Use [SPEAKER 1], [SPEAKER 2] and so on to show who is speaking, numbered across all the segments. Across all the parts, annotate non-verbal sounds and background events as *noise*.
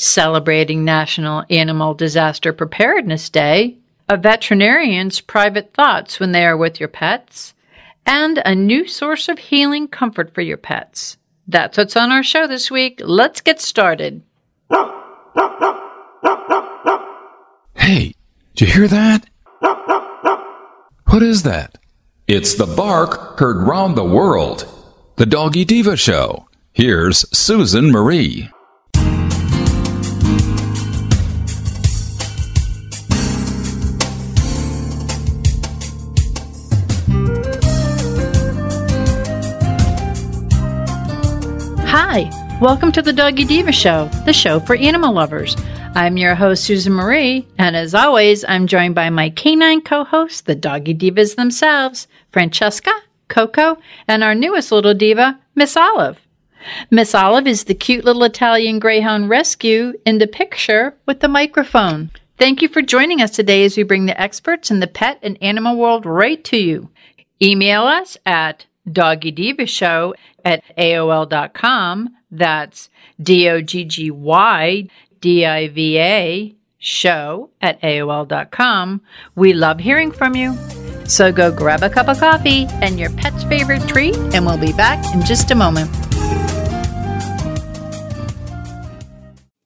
[SPEAKER 1] celebrating National Animal Disaster Preparedness Day, a veterinarian's private thoughts when they are with your pets, and a new source of healing comfort for your pets. That's what's on our show this week. Let's get started.
[SPEAKER 2] Hey, did you hear that? What is that? It's the bark heard round the world. The Doggy Diva Show. Here's Susan Marie.
[SPEAKER 1] Welcome to the Doggy Diva Show, the show for animal lovers. I'm your host, Susan Marie, and as always, I'm joined by my canine co hosts, the Doggy Divas themselves, Francesca, Coco, and our newest little diva, Miss Olive. Miss Olive is the cute little Italian Greyhound rescue in the picture with the microphone. Thank you for joining us today as we bring the experts in the pet and animal world right to you. Email us at doggydivashow at AOL.com. That's D O G G Y D I V A show at AOL.com. We love hearing from you. So go grab a cup of coffee and your pet's favorite treat, and we'll be back in just a moment.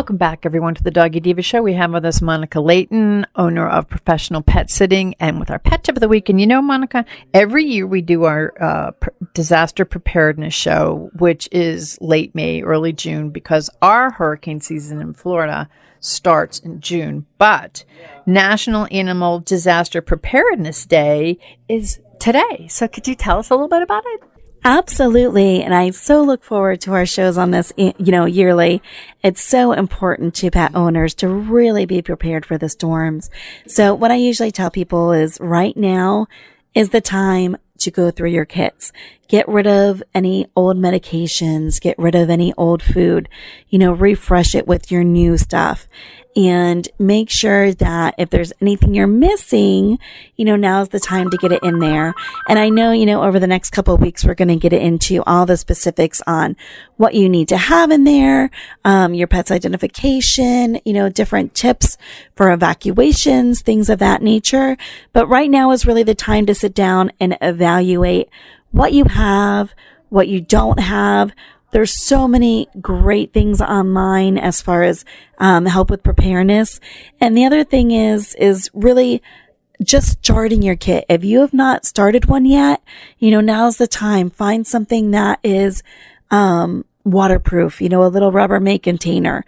[SPEAKER 1] Welcome back, everyone, to the Doggy Diva Show. We have with us Monica Leighton, owner of Professional Pet Sitting, and with our pet tip of the week. And you know, Monica, every year we do our uh, disaster preparedness show, which is late May, early June, because our hurricane season in Florida starts in June. But National Animal Disaster Preparedness Day is today. So could you tell us a little bit about it?
[SPEAKER 3] Absolutely. And I so look forward to our shows on this, you know, yearly. It's so important to pet owners to really be prepared for the storms. So what I usually tell people is right now is the time to go through your kits. Get rid of any old medications, get rid of any old food, you know, refresh it with your new stuff and make sure that if there's anything you're missing, you know, now's the time to get it in there. And I know, you know, over the next couple of weeks, we're going to get into all the specifics on what you need to have in there, um, your pet's identification, you know, different tips for evacuations, things of that nature. But right now is really the time to sit down and evaluate what you have, what you don't have, there's so many great things online as far as um, help with preparedness. And the other thing is, is really just starting your kit. If you have not started one yet, you know, now's the time. Find something that is, um, waterproof, you know, a little Rubbermaid container,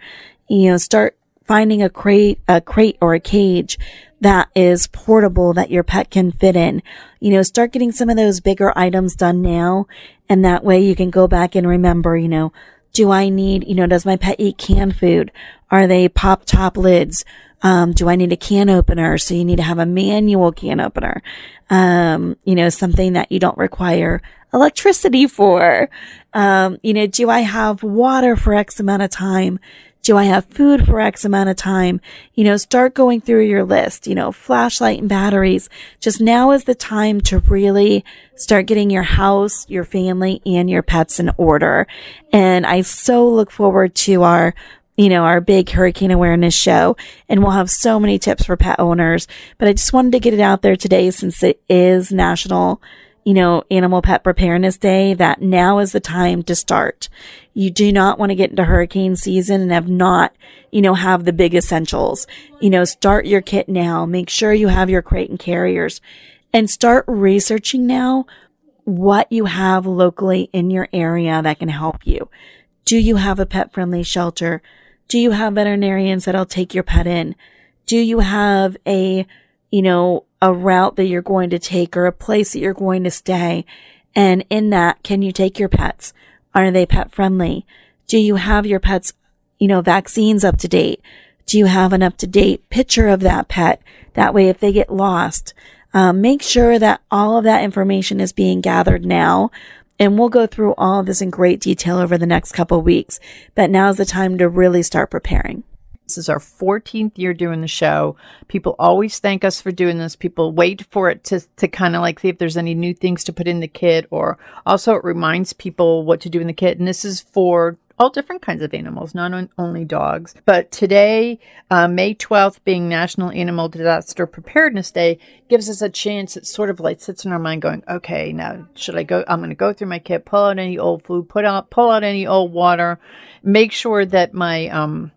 [SPEAKER 3] you know, start finding a crate, a crate or a cage that is portable that your pet can fit in. You know, start getting some of those bigger items done now. And that way you can go back and remember, you know, do I need, you know, does my pet eat canned food? Are they pop top lids? Um, do I need a can opener? So you need to have a manual can opener. Um, you know, something that you don't require electricity for. Um, you know, do I have water for X amount of time? Do I have food for X amount of time? You know, start going through your list, you know, flashlight and batteries. Just now is the time to really start getting your house, your family and your pets in order. And I so look forward to our you know, our big hurricane awareness show and we'll have so many tips for pet owners. But I just wanted to get it out there today since it is national, you know, animal pet preparedness day that now is the time to start. You do not want to get into hurricane season and have not, you know, have the big essentials. You know, start your kit now. Make sure you have your crate and carriers and start researching now what you have locally in your area that can help you. Do you have a pet friendly shelter? Do you have veterinarians that'll take your pet in? Do you have a, you know, a route that you're going to take or a place that you're going to stay? And in that, can you take your pets? Are they pet friendly? Do you have your pets, you know, vaccines up to date? Do you have an up to date picture of that pet? That way, if they get lost, um, make sure that all of that information is being gathered now. And we'll go through all of this in great detail over the next couple weeks. But now's the time to really start preparing.
[SPEAKER 1] This is our 14th year doing the show. People always thank us for doing this. People wait for it to, to kind of like see if there's any new things to put in the kit, or also it reminds people what to do in the kit. And this is for all different kinds of animals, not only dogs. But today, uh, May 12th, being National Animal Disaster Preparedness Day, gives us a chance. It sort of like sits in our mind, going, "Okay, now should I go? I'm going to go through my kit, pull out any old food, put out, pull out any old water, make sure that my um."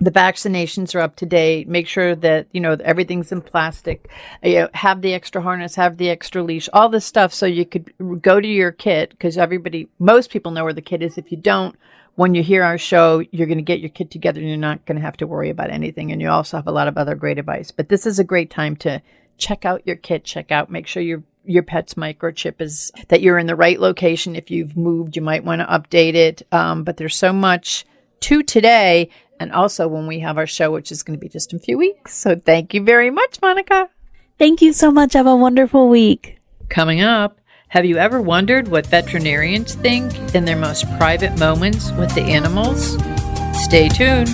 [SPEAKER 1] The vaccinations are up to date. Make sure that you know everything's in plastic. You know, have the extra harness, have the extra leash, all this stuff, so you could go to your kit because everybody, most people know where the kit is. If you don't, when you hear our show, you're going to get your kit together and you're not going to have to worry about anything. And you also have a lot of other great advice. But this is a great time to check out your kit, check out, make sure your your pet's microchip is that you're in the right location. If you've moved, you might want to update it. Um, but there's so much to today, and also when we have our show, which is going to be just in a few weeks. So thank you very much, Monica.
[SPEAKER 3] Thank you so much. Have a wonderful week.
[SPEAKER 1] Coming up. Have you ever wondered what veterinarians think in their most private moments with the animals? Stay tuned.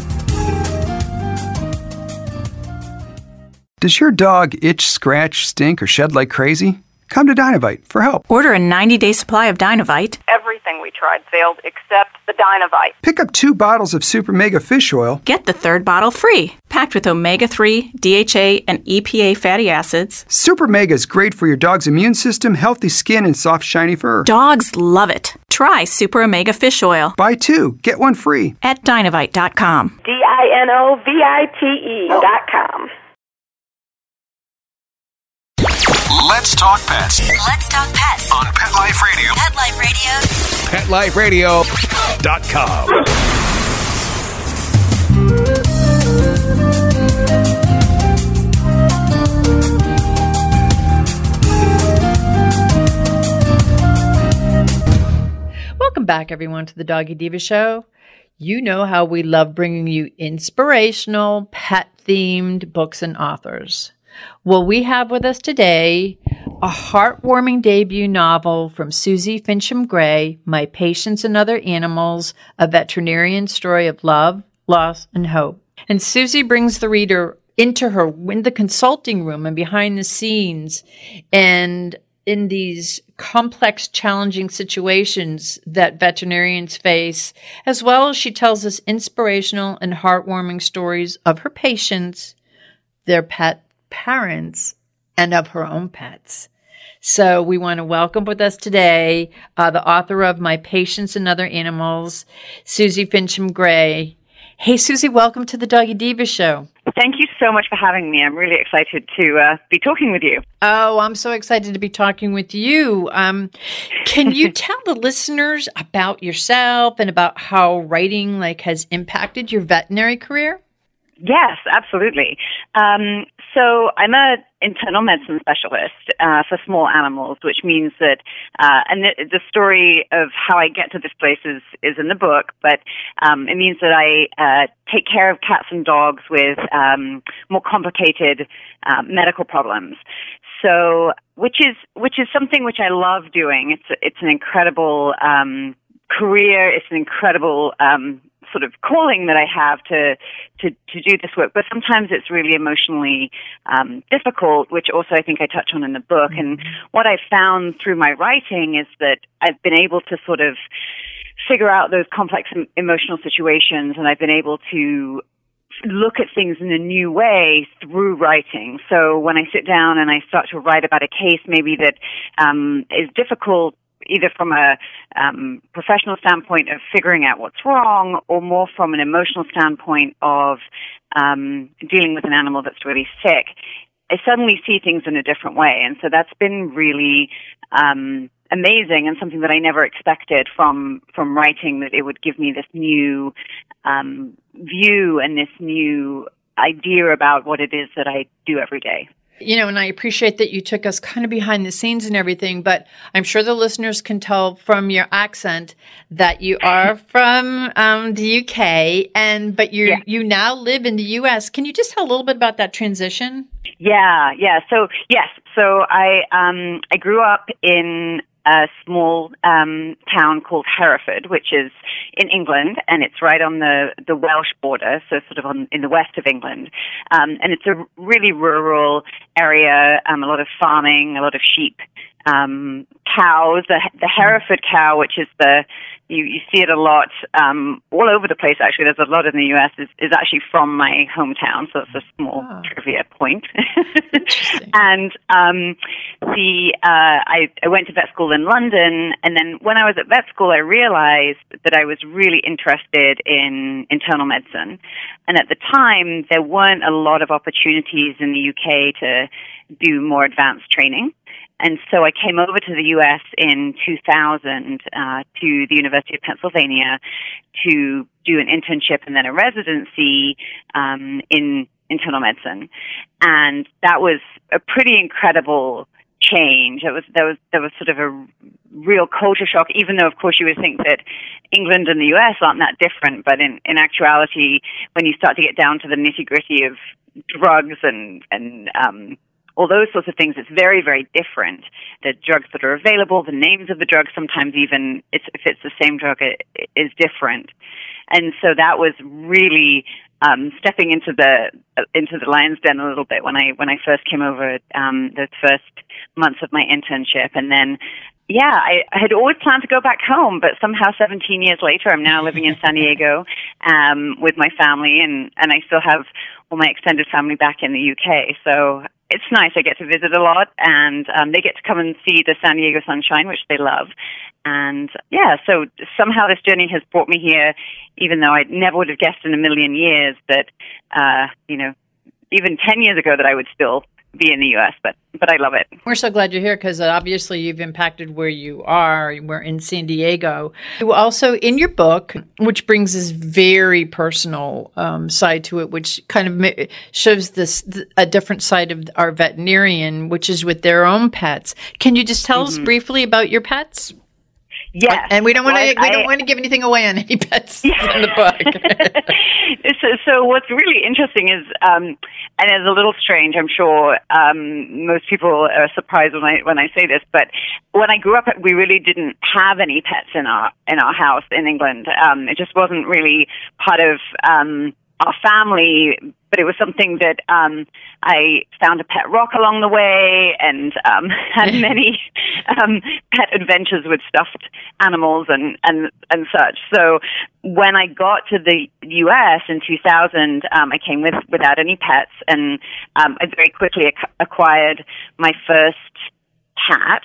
[SPEAKER 4] Does your dog itch, scratch, stink, or shed like crazy? Come to Dinovite for help.
[SPEAKER 5] Order a 90 day supply of Dinovite.
[SPEAKER 6] Everything we tried failed except the Dinovite.
[SPEAKER 4] Pick up two bottles of Super Mega Fish Oil.
[SPEAKER 5] Get the third bottle free. Packed with omega 3, DHA, and EPA fatty acids.
[SPEAKER 4] Super Mega is great for your dog's immune system, healthy skin, and soft, shiny fur.
[SPEAKER 5] Dogs love it. Try Super Omega Fish Oil.
[SPEAKER 4] Buy two, get one free.
[SPEAKER 5] At dinovite.com.
[SPEAKER 6] D I N O V I T E.com.
[SPEAKER 7] Let's talk pets
[SPEAKER 8] Let's talk pets.
[SPEAKER 7] on Pet Life Radio.
[SPEAKER 8] Pet Life Radio.
[SPEAKER 7] PetLifeRadio.com.
[SPEAKER 1] Welcome back, everyone, to the Doggy Diva Show. You know how we love bringing you inspirational, pet themed books and authors. Well, we have with us today a heartwarming debut novel from Suzy Fincham Gray, My Patients and Other Animals, a veterinarian story of love, loss, and hope. And Suzy brings the reader into her in the consulting room and behind the scenes and in these complex, challenging situations that veterinarians face, as well as she tells us inspirational and heartwarming stories of her patients, their pet parents, and of her own pets. So we want to welcome with us today uh, the author of My Patients and Other Animals, Suzy Fincham Gray. Hey, Suzy, welcome to the Doggy Diva Show.
[SPEAKER 6] Thank you so much for having me. I'm really excited to uh, be talking with you.
[SPEAKER 1] Oh, I'm so excited to be talking with you. Um, can you *laughs* tell the listeners about yourself and about how writing like has impacted your veterinary career?
[SPEAKER 6] Yes, absolutely. Um, so I'm a internal medicine specialist uh, for small animals, which means that, uh, and the, the, story of how I get to this place is, is in the book, but um, it means that I uh, take care of cats and dogs with um, more complicated uh, medical problems. So, which is which is something which I love doing. It's it's an incredible um, career. It's an incredible um, sort of calling that I have to to to do this work. But sometimes it's really emotionally um, difficult, which also I think I touch on in the book. Mm-hmm. And what I've found through my writing is that I've been able to sort of figure out those complex emotional situations, and I've been able to look at things in a new way through writing. So when I sit down and I start to write about a case maybe that um, is difficult either from a um, professional standpoint of figuring out what's wrong or more from an emotional standpoint of um, dealing with an animal that's really sick, I suddenly see things in a different way. And so that's been really um, amazing and something that I never expected from from writing that it would give me this new um, view and this new idea about what it is that I do every day.
[SPEAKER 1] You know, and I appreciate that you took us kind of behind the scenes and everything, but I'm sure the listeners can tell from your accent that you are *laughs* from um, the UK, and but you yeah. you now live in the US. Can you just tell a little bit about that transition?
[SPEAKER 6] Yeah, yeah. So yes, so I um, I grew up in a small um, town called Hereford, which is in England, and it's right on the, the Welsh border, so sort of on, in the west of England. Um, and it's a really rural area, um, a lot of farming, a lot of sheep, um, cows. The, the Hereford cow, which is the you, you see it a lot um, all over the place. Actually, there's a lot in the U.S. is, is actually from my hometown, so it's a small oh. trivia point. *laughs* and um, the uh, I, I went to vet school in London, and then when I was at vet school, I realized that I was really interested in internal medicine. And at the time, there weren't a lot of opportunities in the UK to do more advanced training. And so I came over to the U.S. in 2000 uh, to the University of Pennsylvania to do an internship and then a residency um, in internal medicine, and that was a pretty incredible change. It was there was there was sort of a real culture shock, even though of course you would think that England and the US aren't that different, but in, in actuality, when you start to get down to the nitty gritty of drugs and and um, all those sorts of things, it's very, very different. The drugs that are available, the names of the drugs, sometimes even it's, if it's the same drug, it, it is different. And so that was really um, stepping into the into the lion's den a little bit when I when I first came over um, the first months of my internship, and then yeah, I, I had always planned to go back home, but somehow 17 years later, I'm now living in San Diego *laughs* um, with my family, and and I still have all my extended family back in the UK. So it's nice. I get to visit a lot, and um, they get to come and see the San Diego sunshine, which they love. And yeah, so somehow this journey has brought me here, even though I never would have guessed in a million years that, uh, you know, even 10 years ago that I would still be in the U.S., but but I love it.
[SPEAKER 1] We're so glad you're here because uh, obviously you've impacted where you are. We're in San Diego. You also in your book, which brings this very personal um, side to it, which kind of shows this a different side of our veterinarian, which is with their own pets. Can you just tell mm-hmm. us briefly about your pets?
[SPEAKER 6] Yes,
[SPEAKER 1] and we don't want to. we don't want to give anything away on any pets yeah. in the book. *laughs*
[SPEAKER 6] so, so, what's really interesting is, um, and it's a little strange. I'm sure um, most people are surprised when I when I say this, but when I grew up, we really didn't have any pets in our in our house in England. Um, it just wasn't really part of um, our family, but it was something that um, I found a pet rock along the way and um, *laughs* had many um, pet adventures with stuffed animals and, and, and such. So when I got to the U.S. in 2000, um, I came with without any pets, and um, I very quickly ac- acquired my first cat.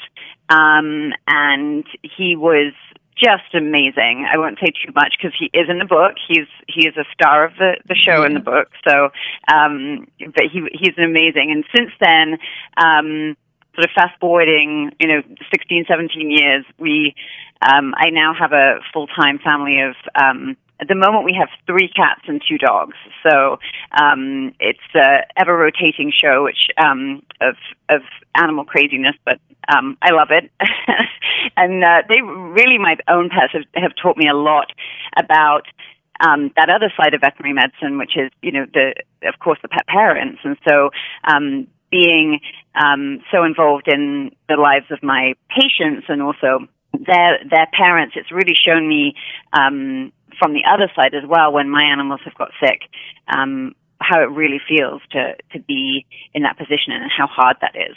[SPEAKER 6] Um, and he was just amazing. I won't say too much because he is in the book. He's he is a star of the the show in the book. So, um, but he he's amazing. And since then, um, sort of fast forwarding, you know, 16, 17 years, we um, I now have a full time family of um, at the moment, we have three cats and two dogs. So um, it's a ever rotating show, which um, of of animal craziness, but um, I love it. *laughs* and uh, they really, my own pets have, have taught me a lot about um, that other side of veterinary medicine, which is, you know, the of course the pet parents, and so um, being um, so involved in the lives of my patients and also their their parents, it's really shown me um, from the other side as well when my animals have got sick. Um, how it really feels to to be in that position and how hard that is.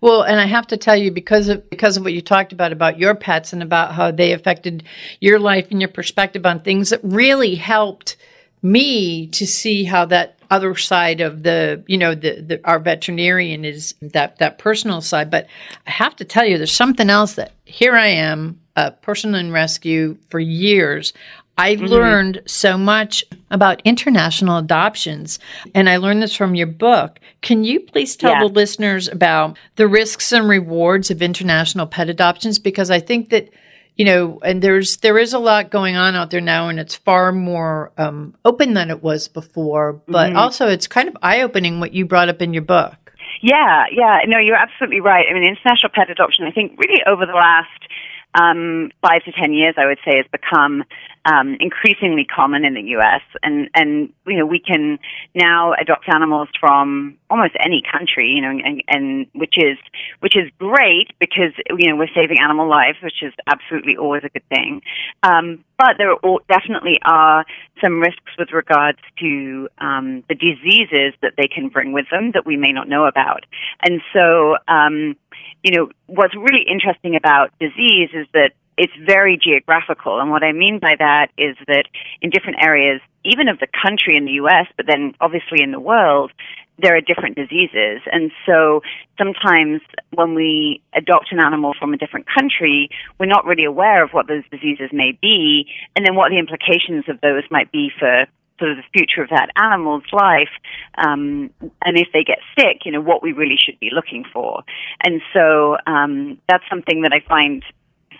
[SPEAKER 1] Well, and I have to tell you because of because of what you talked about about your pets and about how they affected your life and your perspective on things that really helped me to see how that other side of the you know the, the our veterinarian is that that personal side but i have to tell you there's something else that here i am a person in rescue for years I mm-hmm. learned so much about international adoptions, and I learned this from your book. Can you please tell yeah. the listeners about the risks and rewards of international pet adoptions? Because I think that you know, and there's there is a lot going on out there now, and it's far more um, open than it was before. But mm-hmm. also, it's kind of eye opening what you brought up in your book.
[SPEAKER 6] Yeah, yeah, no, you're absolutely right. I mean, international pet adoption, I think, really over the last um, five to ten years, I would say, has become um, increasingly common in the U.S. and and you know we can now adopt animals from almost any country, you know, and, and which is which is great because you know we're saving animal lives, which is absolutely always a good thing. Um, but there definitely are some risks with regards to um, the diseases that they can bring with them that we may not know about, and so. Um, you know, what's really interesting about disease is that it's very geographical. And what I mean by that is that in different areas, even of the country in the US, but then obviously in the world, there are different diseases. And so sometimes when we adopt an animal from a different country, we're not really aware of what those diseases may be and then what the implications of those might be for sort of the future of that animal's life, um, and if they get sick, you know, what we really should be looking for. And so um, that's something that I find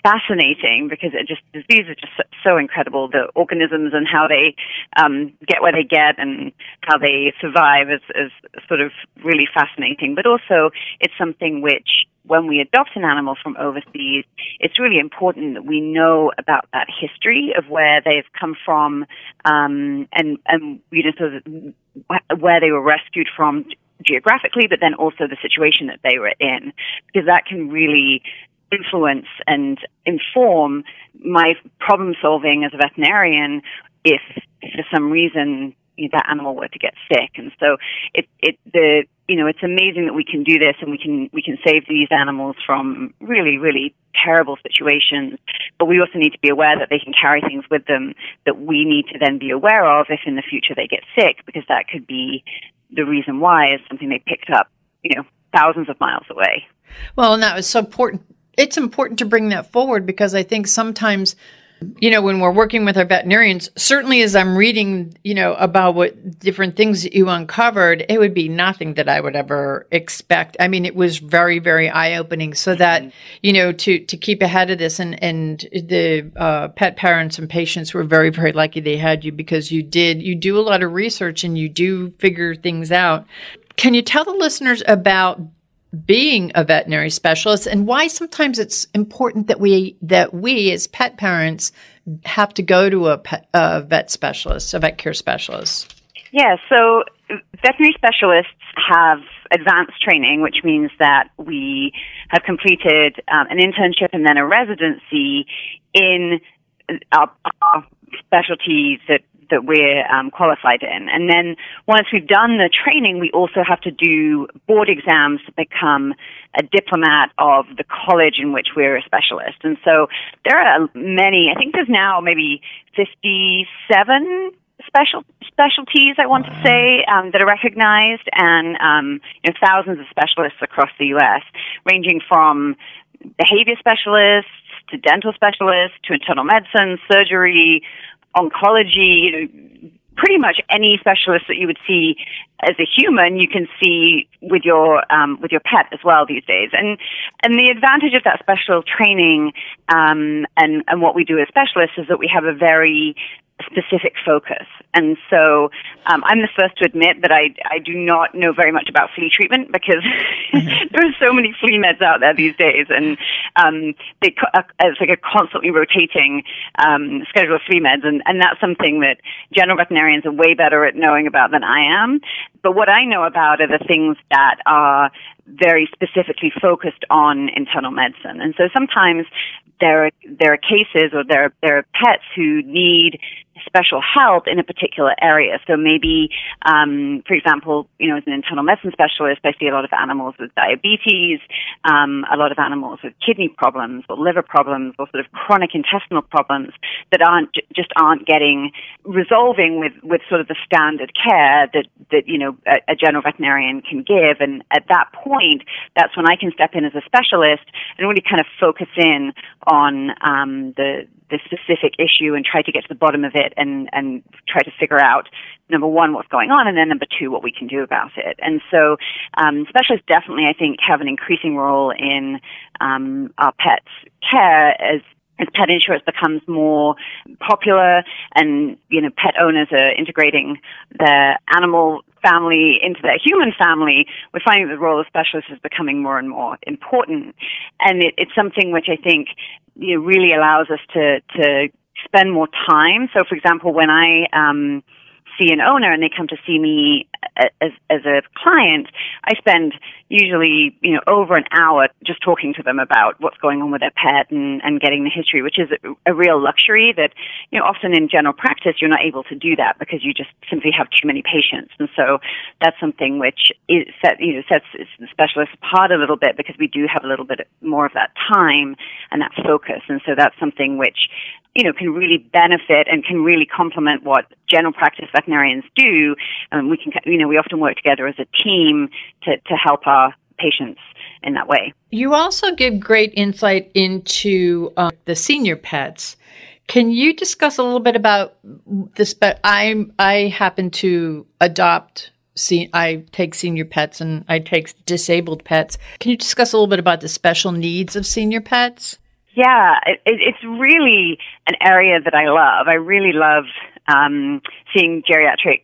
[SPEAKER 6] fascinating because it just disease is just so incredible. The organisms and how they um, get where they get and how they survive is, is sort of really fascinating. But also, it's something which when we adopt an animal from overseas, it's really important that we know about that history of where they've come from um, and and you know sort of where they were rescued from geographically, but then also the situation that they were in, because that can really influence and inform my problem solving as a veterinarian if, for some reason that animal were to get sick. And so it, it, the, you know, it's amazing that we can do this and we can, we can save these animals from really, really terrible situations. But we also need to be aware that they can carry things with them that we need to then be aware of if in the future they get sick, because that could be the reason why is something they picked up, you know, thousands of miles away.
[SPEAKER 1] Well, and that was so important it's important to bring that forward because I think sometimes, you know, when we're working with our veterinarians, certainly as I'm reading, you know, about what different things that you uncovered, it would be nothing that I would ever expect. I mean, it was very, very eye opening. So that, mm-hmm. you know, to to keep ahead of this, and and the uh, pet parents and patients were very, very lucky they had you because you did you do a lot of research and you do figure things out. Can you tell the listeners about being a veterinary specialist and why sometimes it's important that we that we as pet parents have to go to a, pet, a vet specialist, a vet care specialist.
[SPEAKER 6] Yeah, so veterinary specialists have advanced training, which means that we have completed um, an internship and then a residency in our, our specialties that that we're um, qualified in. And then once we've done the training, we also have to do board exams to become a diplomat of the college in which we're a specialist. And so there are many, I think there's now maybe 57 special specialties I want to say um, that are recognized, and um, you know, thousands of specialists across the U.S., ranging from behavior specialists to dental specialists to internal medicine, surgery, oncology, you know, pretty much any specialist that you would see as a human, you can see with your um, with your pet as well these days. And and the advantage of that special training um, and and what we do as specialists is that we have a very specific focus. And so um, I'm the first to admit that I, I do not know very much about flea treatment because *laughs* mm-hmm. there are so many flea meds out there these days, and um, they, uh, it's like a constantly rotating um, schedule of flea meds, and, and that's something that general veterinarians are way better at knowing about than I am. But what I know about are the things that are very specifically focused on internal medicine. And so sometimes there are there are cases or there there are pets who need special help in a particular area. So maybe, um, for example, you know, as an internal medicine specialist, I see a lot of animals with diabetes, um, a lot of animals with kidney problems or liver problems or sort of chronic intestinal problems that aren't just aren't getting resolving with with sort of the standard care that that you know a, a general veterinarian can give. And at that point, that's when I can step in as a specialist and really kind of focus in on um, the the specific issue and try to get to the bottom of it and, and try to figure out number one what's going on and then number two what we can do about it. And so um, specialists definitely i think have an increasing role in um, our pets care as as pet insurance becomes more popular and you know pet owners are integrating their animal family into their human family, we're finding the role of specialists is becoming more and more important. And it, it's something which I think you know, really allows us to, to spend more time. So, for example, when I um, see an owner and they come to see me as, as a client, I spend usually, you know, over an hour just talking to them about what's going on with their pet and, and getting the history, which is a, a real luxury that, you know, often in general practice, you're not able to do that because you just simply have too many patients. And so that's something which is set, you know, sets specialists apart a little bit because we do have a little bit more of that time and that focus. And so that's something which you know, can really benefit and can really complement what general practice veterinarians do. And we can, you know, we often work together as a team to, to help our patients in that way.
[SPEAKER 1] You also give great insight into uh, the senior pets. Can you discuss a little bit about this? But I I happen to adopt. See, I take senior pets and I take disabled pets. Can you discuss a little bit about the special needs of senior pets?
[SPEAKER 6] Yeah, it, it's really an area that I love. I really love um, seeing geriatric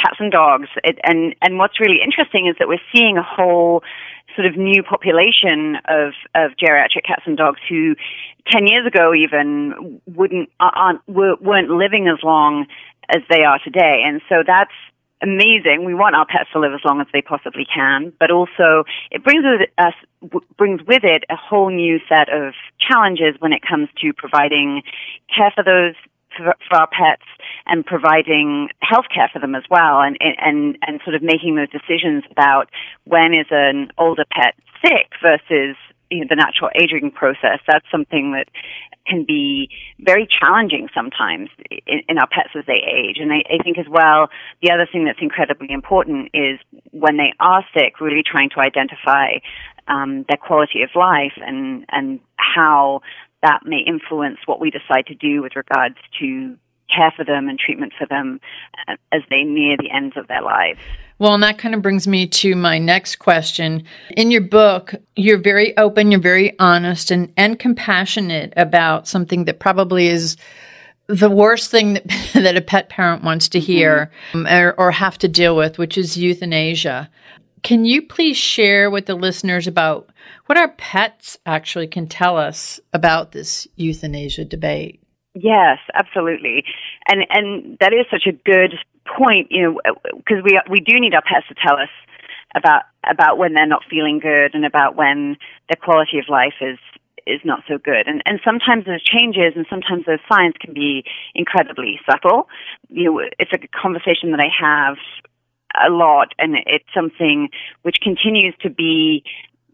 [SPEAKER 6] cats and dogs. It, and and what's really interesting is that we're seeing a whole sort of new population of of geriatric cats and dogs who, ten years ago even wouldn't aren't weren't living as long as they are today. And so that's amazing. We want our pets to live as long as they possibly can, but also it brings with us brings with it a whole new set of challenges when it comes to providing care for those for, our pets and providing health care for them as well and, and, and sort of making those decisions about when is an older pet sick versus you know, the natural aging process. That's something that can be very challenging sometimes in, in our pets as they age. And I, I think as well, the other thing that's incredibly important is when they are sick, really trying to identify um, their quality of life and, and how that may influence what we decide to do with regards to care for them and treatment for them uh, as they near the ends of their lives.
[SPEAKER 1] Well, and that kind of brings me to my next question. In your book, you're very open, you're very honest and, and compassionate about something that probably is the worst thing that, *laughs* that a pet parent wants to hear mm-hmm. or, or have to deal with, which is euthanasia. Can you please share with the listeners about what our pets actually can tell us about this euthanasia debate?
[SPEAKER 6] Yes, absolutely, and and that is such a good point, you know, because we we do need our pets to tell us about about when they're not feeling good and about when their quality of life is is not so good. And and sometimes those changes and sometimes those signs can be incredibly subtle. You know, it's a conversation that I have a lot, and it's something which continues to be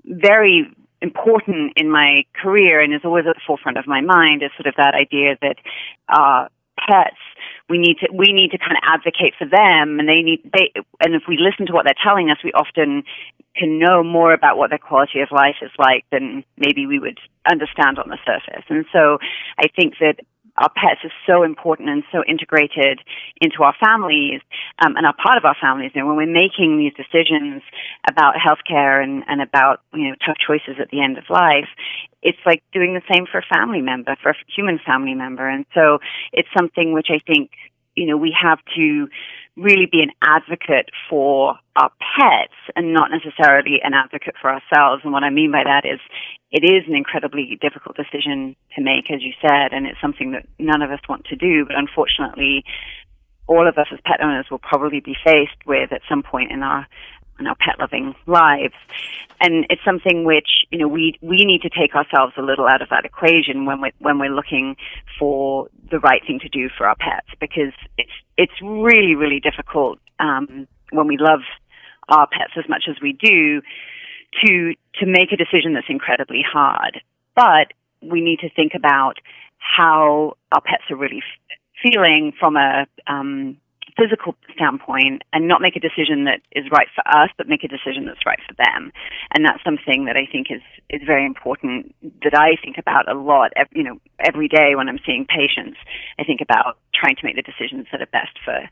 [SPEAKER 6] very important in my career and is always at the forefront of my mind is sort of that idea that uh, pets we need to we need to kind of advocate for them and they need they and if we listen to what they're telling us we often can know more about what their quality of life is like than maybe we would understand on the surface. And so i think that our pets are so important and so integrated into our families um, and are part of our families. You know, when we're making these decisions about healthcare and, and about you know tough choices at the end of life, it's like doing the same for a family member, for a human family member. And so it's something which I think you know we have to really be an advocate for our pets and not necessarily an advocate for ourselves. And what I mean by that is it is an incredibly difficult decision to make, as you said, and it's something that none of us want to do. But unfortunately, all of us as pet owners will probably be faced with at some point in our and our pet loving lives. And it's something which, you know, we, we need to take ourselves a little out of that equation when we're, when we're looking for the right thing to do for our pets because it's, it's really, really difficult, um, when we love our pets as much as we do to, to make a decision that's incredibly hard. But we need to think about how our pets are really f- feeling from a, um, physical standpoint and not make a decision that is right for us, but make a decision that's right for them. And that's something that I think is, is very important that I think about a lot, you know, every day when I'm seeing patients. I think about trying to make the decisions that are best for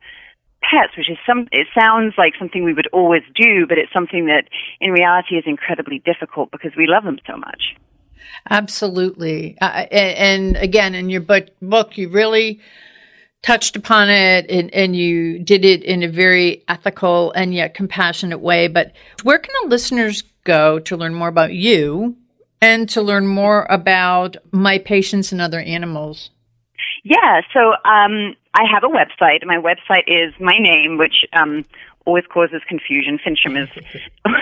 [SPEAKER 6] pets, which is some, it sounds like something we would always do, but it's something that in reality is incredibly difficult because we love them so much.
[SPEAKER 1] Absolutely. Uh, and, and, again, in your book, book, you really touched upon it and, and, you did it in a very ethical and yet compassionate way. But where can the listeners go to learn more about you and to learn more about my patients and other animals?
[SPEAKER 6] Yeah, so um, I have a website. My website is my name, which um, always causes confusion. Fincham is *laughs*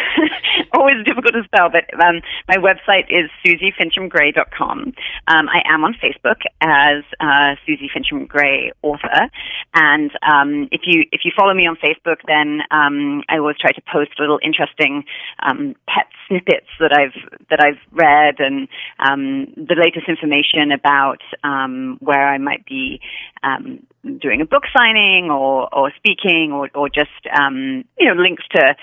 [SPEAKER 6] always difficult to spell, but um, my website is susiefinchamgray.com. Um, I am on Facebook as uh, Suzy Fincham Gray author, and um, if you if you follow me on Facebook, then um, I always try to post little interesting um, pet snippets that I've that I've read and um, the latest information about where I might be doing a book signing or or speaking or or just um, you know links to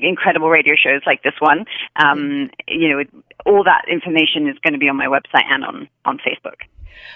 [SPEAKER 6] incredible radio shows like this one. Um, you know, all that information is going to be on my website and on on Facebook.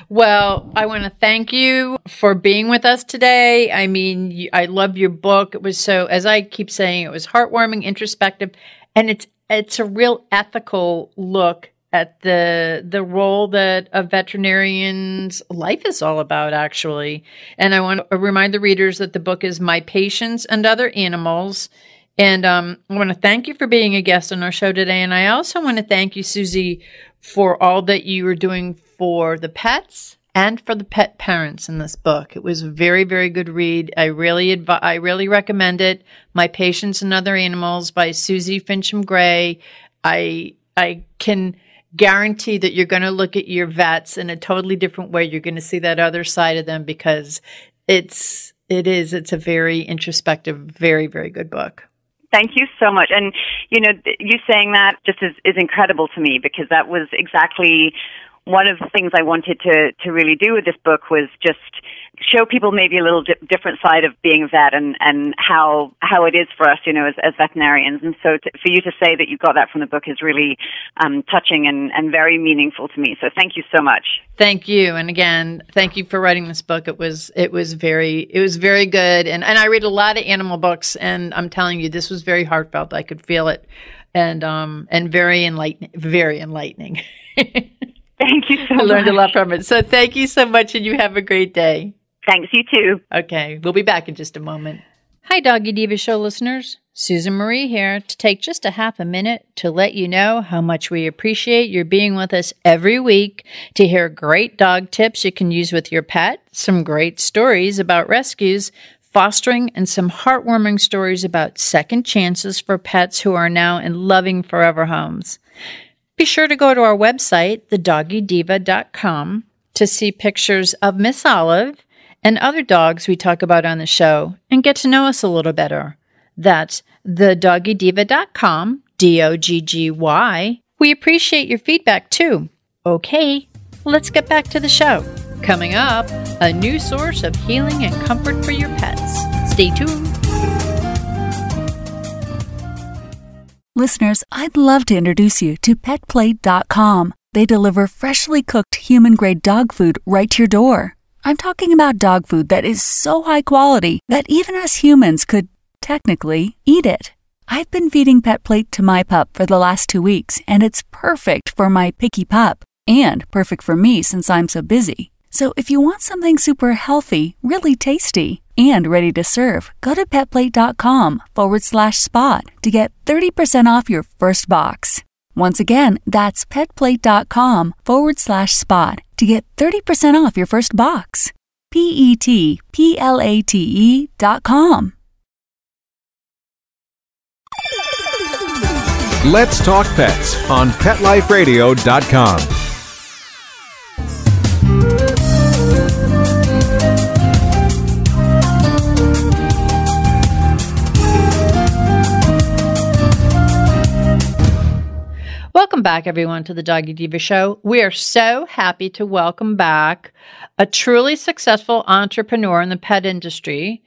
[SPEAKER 1] Well, I want to thank you for being with us today. I mean, you, I love your book. It was so, as I keep saying, it was heartwarming, introspective, and it's it's a real ethical look at the the role that a veterinarian's life is all about actually and i want to remind the readers that the book is my patients and other animals and um, i want to thank you for being a guest on our show today and i also want to thank you suzy for all that you are doing for the pets and for the pet parents in this book. It was a very, very good read. I really, I really recommend it. My Patients and Other Animals by Suzy Fincham Gray. I, I can guarantee that you're going to look at your vets in a totally different way. You're going to see that other side of them because it's it is it's a very introspective, very very good book.
[SPEAKER 6] Thank you so much. And you know, you saying that just is, is incredible to me because that was exactly one of the things I wanted to to really do with this book was just show people maybe a little di- different side of being a vet and and how how it is for us, you know, as, as veterinarians. And so to, for you to say that you got that from the book is really um, touching and and very meaningful to me. So thank you so much.
[SPEAKER 1] Thank you, and again, thank you for writing this book. It was it was very it was very good, and and I read a lot of animal books, and I'm telling you, this was very heartfelt. I could feel it, and um and very enlightening, very enlightening. *laughs*
[SPEAKER 6] Thank you so much.
[SPEAKER 1] I learned a lot from it. So thank you so much, and you have a great day.
[SPEAKER 6] Thanks, you too.
[SPEAKER 1] Okay, we'll be back in just a moment. Hi, Doggy Diva Show listeners. Susan Marie here to take just a half a minute to let you know how much we appreciate your being with us every week to hear great dog tips you can use with your pet, some great stories about rescues, fostering, and some heartwarming stories about second chances for pets who are now in loving forever homes. Be sure to go to our website, thedoggydiva.com, to see pictures of Miss Olive and other dogs we talk about on the show and get to know us a little better. That's thedoggydiva.com, D O G G Y. We appreciate your feedback too. Okay, let's get back to the show. Coming up, a new source of healing and comfort for your pets. Stay tuned.
[SPEAKER 9] Listeners, I'd love to introduce you to PetPlate.com. They deliver freshly cooked human grade dog food right to your door. I'm talking about dog food that is so high quality that even us humans could, technically, eat it. I've been feeding PetPlate to my pup for the last two weeks, and it's perfect for my picky pup, and perfect for me since I'm so busy. So if you want something super healthy, really tasty, and ready to serve, go to petplate.com forward slash spot to get 30% off your first box. Once again, that's petplate.com forward slash spot to get 30% off your first box. P-E-T-P-L-A-T-E dot com.
[SPEAKER 10] Let's Talk Pets on PetLifeRadio.com.
[SPEAKER 1] Welcome back, everyone, to the Doggy Diva Show. We are so happy to welcome back a truly successful entrepreneur in the pet industry.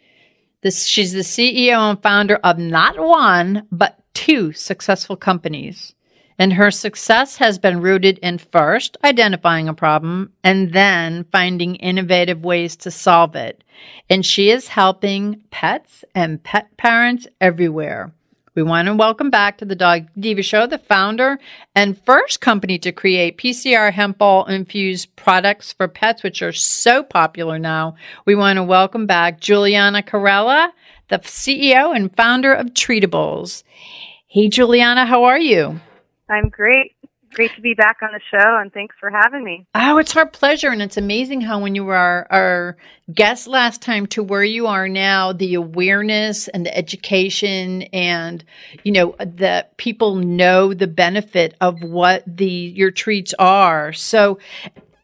[SPEAKER 1] This, she's the CEO and founder of not one, but two successful companies. And her success has been rooted in first identifying a problem and then finding innovative ways to solve it. And she is helping pets and pet parents everywhere. We want to welcome back to the Dog Diva Show the founder and first company to create PCR hemp oil infused products for pets, which are so popular now. We want to welcome back Julianna Carella, the CEO and founder of Treatibles. Hey, Julianna, how are you?
[SPEAKER 11] I'm great. Great to be back on the show, and thanks for having me.
[SPEAKER 1] Oh, it's our pleasure. And it's amazing how, when you were our, our guest last time to where you are now, the awareness and the education, and you know that people know the benefit of what the your treats are. So,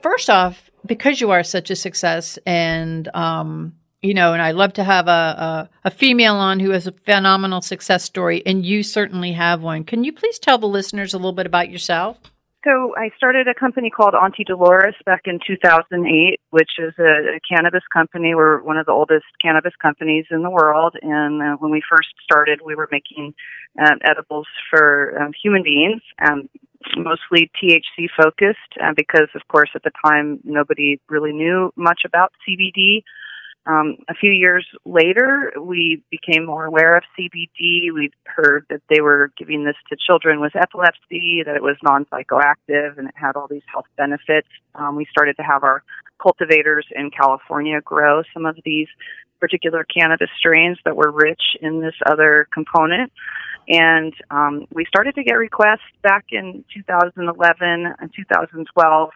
[SPEAKER 1] first off, because you are such a success, and um, you know, and I love to have a, a, a, female on who has a phenomenal success story, and you certainly have one. Can you please tell the listeners a little bit about yourself?
[SPEAKER 11] So, I started a company called Auntie Dolores back in 2008, which is a, a cannabis company. We're one of the oldest cannabis companies in the world. And uh, when we first started, we were making um, edibles for um, human beings. Um, mostly THC focused uh, because, of course, at the time nobody really knew much about CBD. Um, a few years later, we became more aware of CBD. We'd heard that they were giving this to children with epilepsy, that it was non psychoactive, and it had all these health benefits. Um, we started to have our cultivators in California grow some of these particular cannabis strains that were rich in this other component. And um, we started to get requests back in 2011 and 2012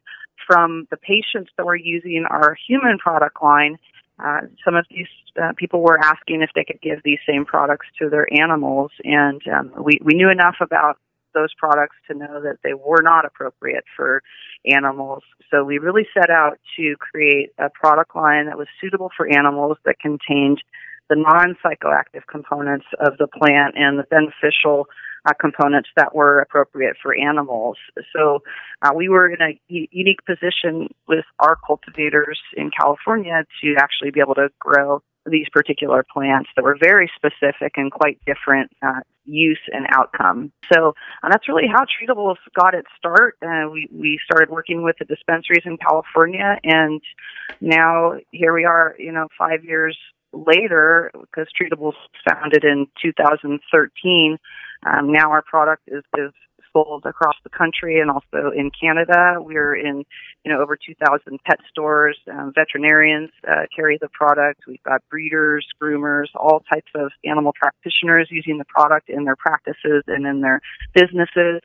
[SPEAKER 11] from the patients that were using our human product line uh, some of these uh, people were asking if they could give these same products to their animals, and um, we, we knew enough about those products to know that they were not appropriate for animals. So we really set out to create a product line that was suitable for animals that contained the non psychoactive components of the plant and the beneficial uh, components that were appropriate for animals. So uh, we were in a unique position with our cultivators in California to actually be able to grow these particular plants that were very specific and quite different uh, use and outcome. So uh, that's really how Treatibles got its start. Uh, we we started working with the dispensaries in California, and now here we are. You know, five years later, because Treatibles founded in 2013. Um, now our product is, is sold across the country and also in Canada. We're in, you know, over 2,000 pet stores. Um, veterinarians uh, carry the product. We've got breeders, groomers, all types of animal practitioners using the product in their practices and in their businesses.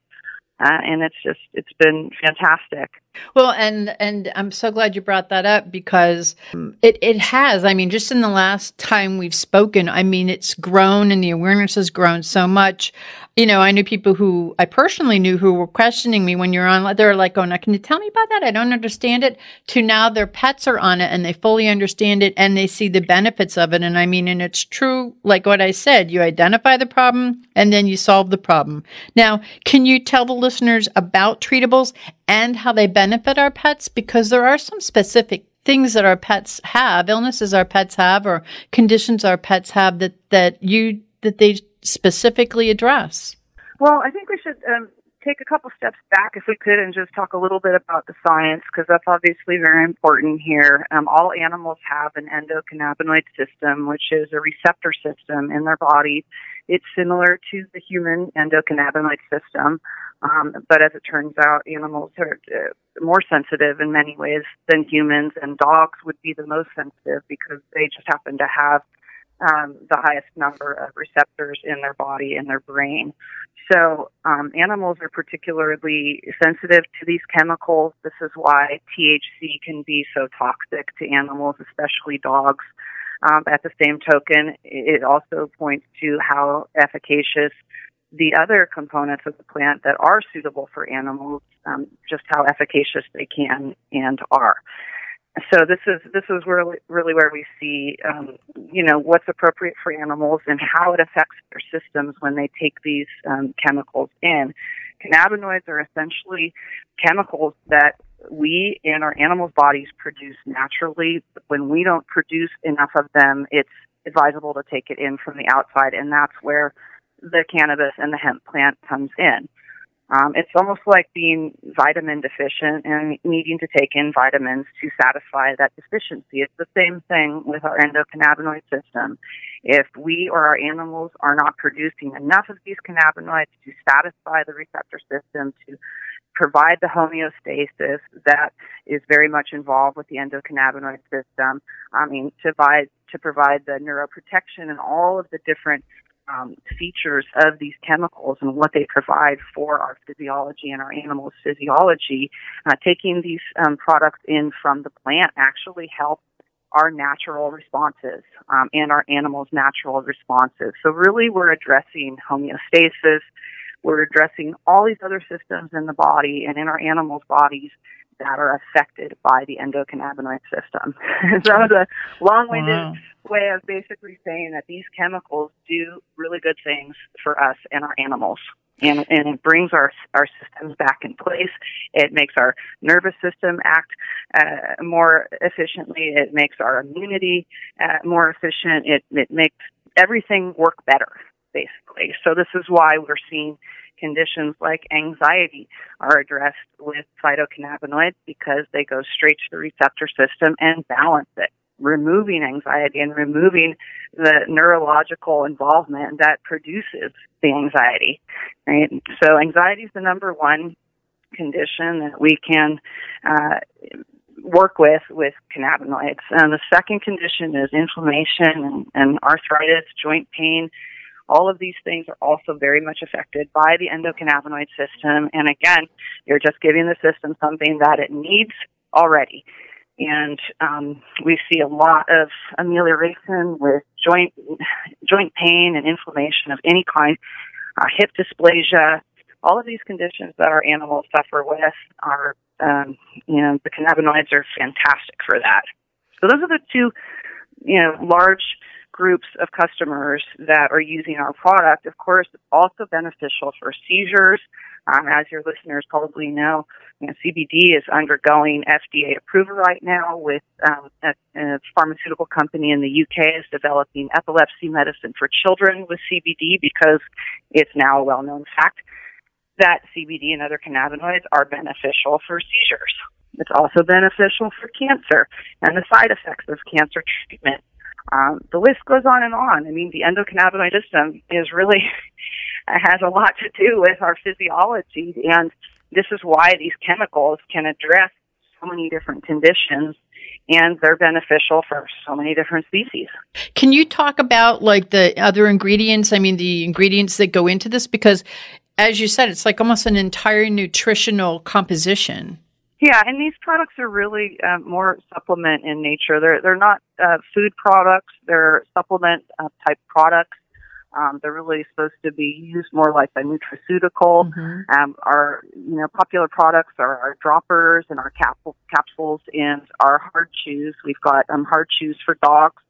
[SPEAKER 11] Uh, and it's just it's been fantastic.
[SPEAKER 1] Well, and and I'm so glad you brought that up because it it has. I mean, just in the last time we've spoken, I mean, it's grown and the awareness has grown so much you know, I knew people who I personally knew who were questioning me when you're on. They're like, "Oh, now can you tell me about that? I don't understand it." To now, their pets are on it and they fully understand it and they see the benefits of it. And I mean, and it's true, like what I said. You identify the problem and then you solve the problem. Now, can you tell the listeners about treatibles and how they benefit our pets? Because there are some specific things that our pets have, illnesses our pets have, or conditions our pets have that that you that they specifically address?
[SPEAKER 11] Well, I think we should um, take a couple steps back, if we could, and just talk a little bit about the science, because that's obviously very important here. Um, all animals have an endocannabinoid system, which is a receptor system in their body. It's similar to the human endocannabinoid system, um, but as it turns out, animals are uh, more sensitive in many ways than humans, and dogs would be the most sensitive because they just happen to have um, the highest number of receptors in their body and their brain. So um, animals are particularly sensitive to these chemicals. This is why THC can be so toxic to animals, especially dogs. Um, at the same token, it also points to how efficacious the other components of the plant that are suitable for animals, um, just how efficacious they can and are. So this is this is really really where we see um, you know what's appropriate for animals and how it affects their systems when they take these um, chemicals in. Cannabinoids are essentially chemicals that we in our animals' bodies produce naturally. When we don't produce enough of them, it's advisable to take it in from the outside, and that's where the cannabis and the hemp plant comes in. Um, it's almost like being vitamin deficient and needing to take in vitamins to satisfy that deficiency. It's the same thing with our endocannabinoid system. If we or our animals are not producing enough of these cannabinoids to satisfy the receptor system, to provide the homeostasis that is very much involved with the endocannabinoid system, I mean, to provide, to provide the neuroprotection and all of the different um, features of these chemicals and what they provide for our physiology and our animals' physiology, uh, taking these um, products in from the plant actually helps our natural responses um, and our animals' natural responses. So, really, we're addressing homeostasis. We're addressing all these other systems in the body and in our animals' bodies that are affected by the endocannabinoid system. *laughs* so that was a long-winded wow. way of basically saying that these chemicals do really good things for us and our animals. And, and it brings our our systems back in place. It makes our nervous system act uh, more efficiently. It makes our immunity uh, more efficient. It it makes everything work better, basically. So this is why we're seeing conditions like anxiety are addressed with phytocannabinoids because they go straight to the receptor system and balance it, removing anxiety and removing the neurological involvement that produces the anxiety. Right? So anxiety is the number one condition that we can uh, work with with cannabinoids. And the second condition is inflammation and, and arthritis, joint pain, all of these things are also very much affected by the endocannabinoid system. And again, you're just giving the system something that it needs already. And um, we see a lot of amelioration with joint joint pain and inflammation of any kind, uh, hip dysplasia, all of these conditions that our animals suffer with are, um, you know, the cannabinoids are fantastic for that. So those are the two, you know, large groups of customers that are using our product. Of course, it's also beneficial for seizures. Um, as your listeners probably know, you know, CBD is undergoing FDA approval right now with um, a, a, pharmaceutical company in the UK is developing epilepsy medicine for children with CBD because it's now a well-known fact that CBD and other cannabinoids are beneficial for seizures. It's also beneficial for cancer and the side effects of cancer treatment um, the list goes on and on. I mean, the endocannabinoid system is really *laughs* has a lot to do with our physiology, and this is why these chemicals can address so many different conditions and they're beneficial for so many different species.
[SPEAKER 1] Can you talk about like the other ingredients? I mean, the ingredients that go into this because as you said, it's like almost an entire nutritional composition.
[SPEAKER 11] Yeah, and these products are really uh, more supplement in nature. They're they're not uh, food products. They're supplement uh, type products. Um, they're really supposed to be used more like a nutraceutical. Mm-hmm. Um, our you know popular products are our droppers and our capsules, capsules and our hard chews. We've got um, hard chews for dogs.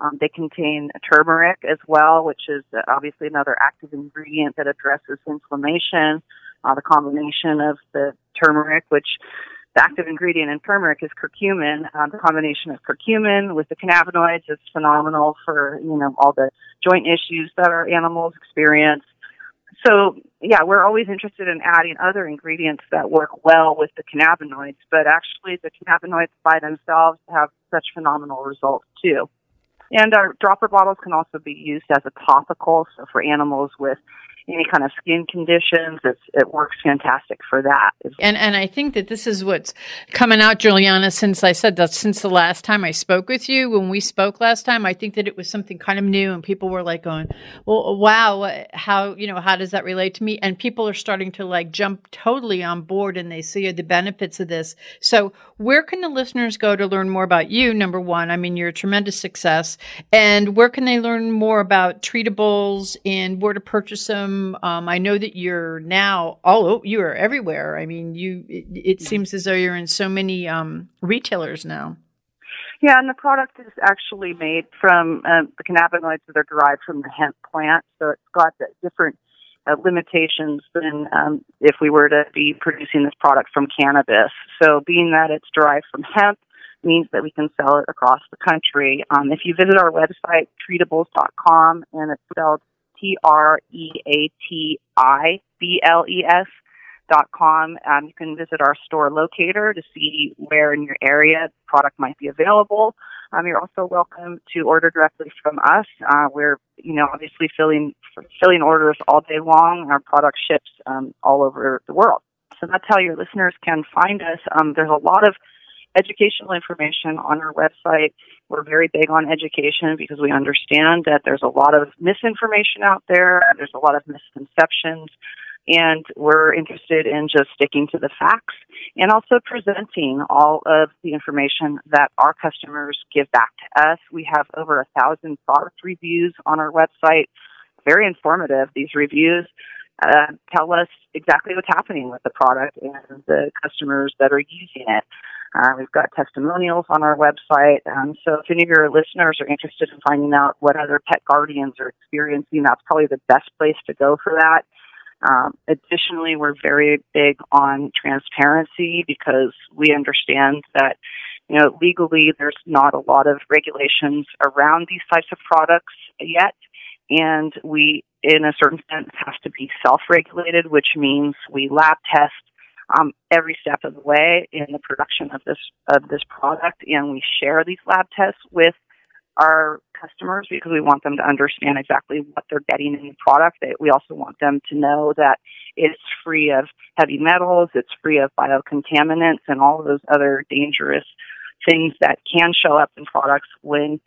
[SPEAKER 11] Um, they contain turmeric as well, which is uh, obviously another active ingredient that addresses inflammation. Uh, the combination of the turmeric, which the active ingredient in turmeric is curcumin. Um, the combination of curcumin with the cannabinoids is phenomenal for you know all the joint issues that our animals experience. So yeah, we're always interested in adding other ingredients that work well with the cannabinoids, but actually the cannabinoids by themselves have such phenomenal results too. And our dropper bottles can also be used as a topical, so for animals with any kind of skin conditions. It works fantastic for that.
[SPEAKER 1] And and I think that this is what's coming out, Julianna. Since I said that, since the last time I spoke with you, when we spoke last time, I think that it was something kind of new, and people were like going, "Well, wow, how you know how does that relate to me?" And people are starting to like jump totally on board, and they see the benefits of this. So, where can the listeners go to learn more about you? Number one, I mean, you're a tremendous success, and where can they learn more about treatibles and where to purchase them? Um, I know that you're now all over, you are everywhere. I mean, you it, it seems as though you're in so many um, retailers now.
[SPEAKER 11] Yeah, and the product is actually made from um, the cannabinoids that are derived from the hemp plant, so it's got different uh, limitations than um, if we were to be producing this product from cannabis. So, being that it's derived from hemp means that we can sell it across the country. Um, if you visit our website, treatibles.com, and it's spelled T R E A T I B L E S dot com. Um, you can visit our store locator to see where in your area the product might be available. Um, you're also welcome to order directly from us. Uh, we're, you know, obviously filling filling orders all day long. Our product ships um, all over the world. So that's how your listeners can find us. Um, there's a lot of educational information on our website. We're very big on education because we understand that there's a lot of misinformation out there. There's a lot of misconceptions and we're interested in just sticking to the facts and also presenting all of the information that our customers give back to us. We have over a thousand product reviews on our website. Very informative. These reviews uh, tell us exactly what's happening with the product and the customers that are using it. Uh, we've got testimonials on our website. Um, so if any of your listeners are interested in finding out what other pet guardians are experiencing, that's probably the best place to go for that. Um, additionally, we're very big on transparency because we understand that, you know, legally there's not a lot of regulations around these types of products yet. And we, in a certain sense, have to be self-regulated, which means we lab test um, every step of the way in the production of this of this product, and we share these lab tests with our customers because we want them to understand exactly what they're getting in the product. We also want them to know that it's free of heavy metals, it's free of biocontaminants, and all of those other dangerous things that can show up in products when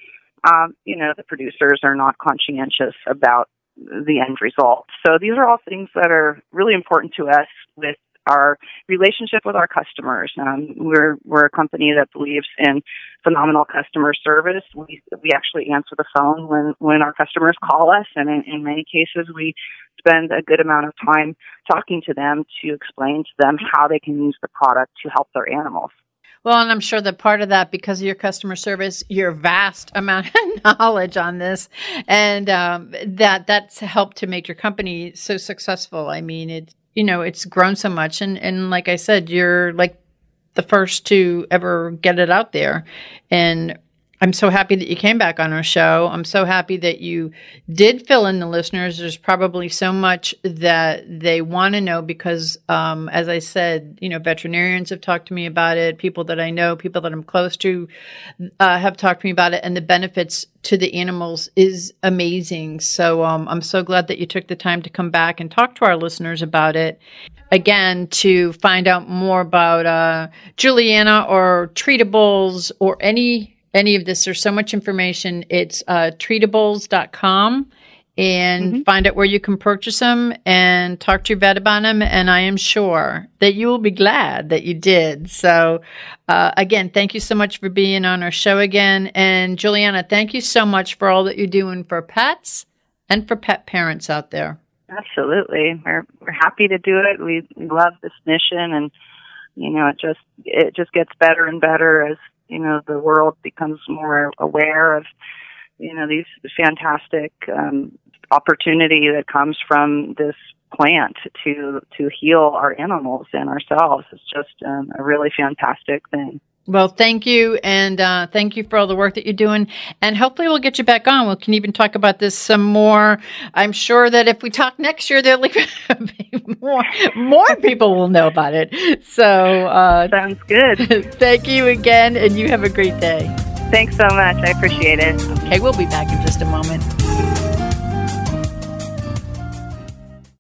[SPEAKER 11] um, you know the producers are not conscientious about the end result. So these are all things that are really important to us with our relationship with our customers. Um, we're we're a company that believes in phenomenal customer service. We we actually answer the phone when when our customers call us, and in, in many cases we spend a good amount of time talking to them to explain to them how they can use the product to help their animals.
[SPEAKER 1] Well, and I'm sure that part of that, because of your customer service, your vast amount *laughs* of knowledge on this, and um, that that's helped to make your company so successful. I mean, it's you know, it's grown so much. And, and like I said, you're like the first to ever get it out there. And I'm so happy that you came back on our show. I'm so happy that you did fill in the listeners. There's probably so much that they want to know because, um, as I said, you know, veterinarians have talked to me about it. People that I know, people that I'm close to, uh, have talked to me about it, and the benefits to the animals is amazing. So um, I'm so glad that you took the time to come back and talk to our listeners about it. Again, to find out more about uh, Julianna or Treatibles or any any of this. There's so much information. It's uh, treatibles.com and mm-hmm. find out where you can purchase them and talk to your vet about them. And I am sure that you will be glad that you did. So, uh, again, thank you so much for being on our show again. And Julianna, thank you so much for all that you're doing for pets and for pet parents out there.
[SPEAKER 11] Absolutely. We're, we're happy to do it. We, we love this mission and, you know, it just, it just gets better and better as you know the world becomes more aware of you know these fantastic um, opportunity that comes from this plant to to heal our animals and ourselves. It's just um, a really fantastic thing.
[SPEAKER 1] Well, thank you, and uh, thank you for all the work that you're doing. And hopefully, we'll get you back on. We can even talk about this some more. I'm sure that if we talk next year, there'll *laughs* be more more people will know about it. So uh,
[SPEAKER 11] sounds good. *laughs*
[SPEAKER 1] thank you again, and you have a great day.
[SPEAKER 11] Thanks so much. I appreciate it.
[SPEAKER 1] Okay, we'll be back in just a moment.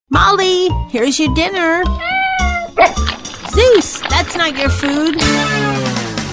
[SPEAKER 12] Molly, here's your dinner. *laughs* Zeus, that's not your food.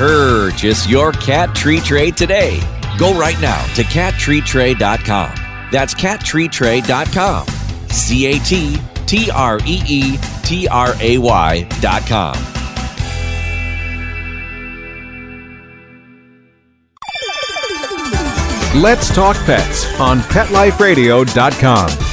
[SPEAKER 13] Purchase your cat tree tray today. Go right now to cattreetray.com. That's cattreetray.com. C A T T R E E T R A Y.com.
[SPEAKER 10] Let's Talk Pets on PetLifeRadio.com.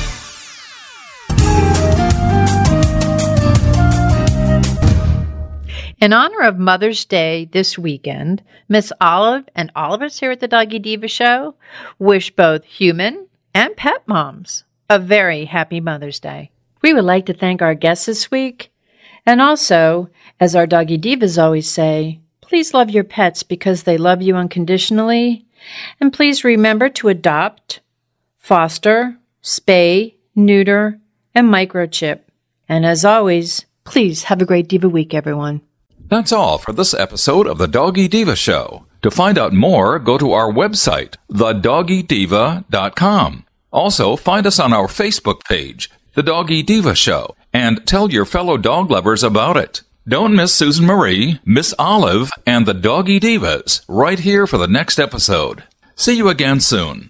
[SPEAKER 1] In honor of Mother's Day this weekend, Miss Olive and all of us here at the Doggy Diva Show wish both human and pet moms a very happy Mother's Day. We would like to thank our guests this week, and also, as our Doggy Divas always say, please love your pets because they love you unconditionally, and please remember to adopt, foster, spay, neuter, and microchip. And as always, please have a great Diva week, everyone.
[SPEAKER 2] That's all for this episode of the Doggy Diva Show. To find out more, go to our website, thedoggydiva.com. Also, find us on our Facebook page, The Doggy Diva Show, and tell your fellow dog lovers about it. Don't miss Susan Marie, Miss Olive, and the Doggy Divas right here for the next episode. See you again soon.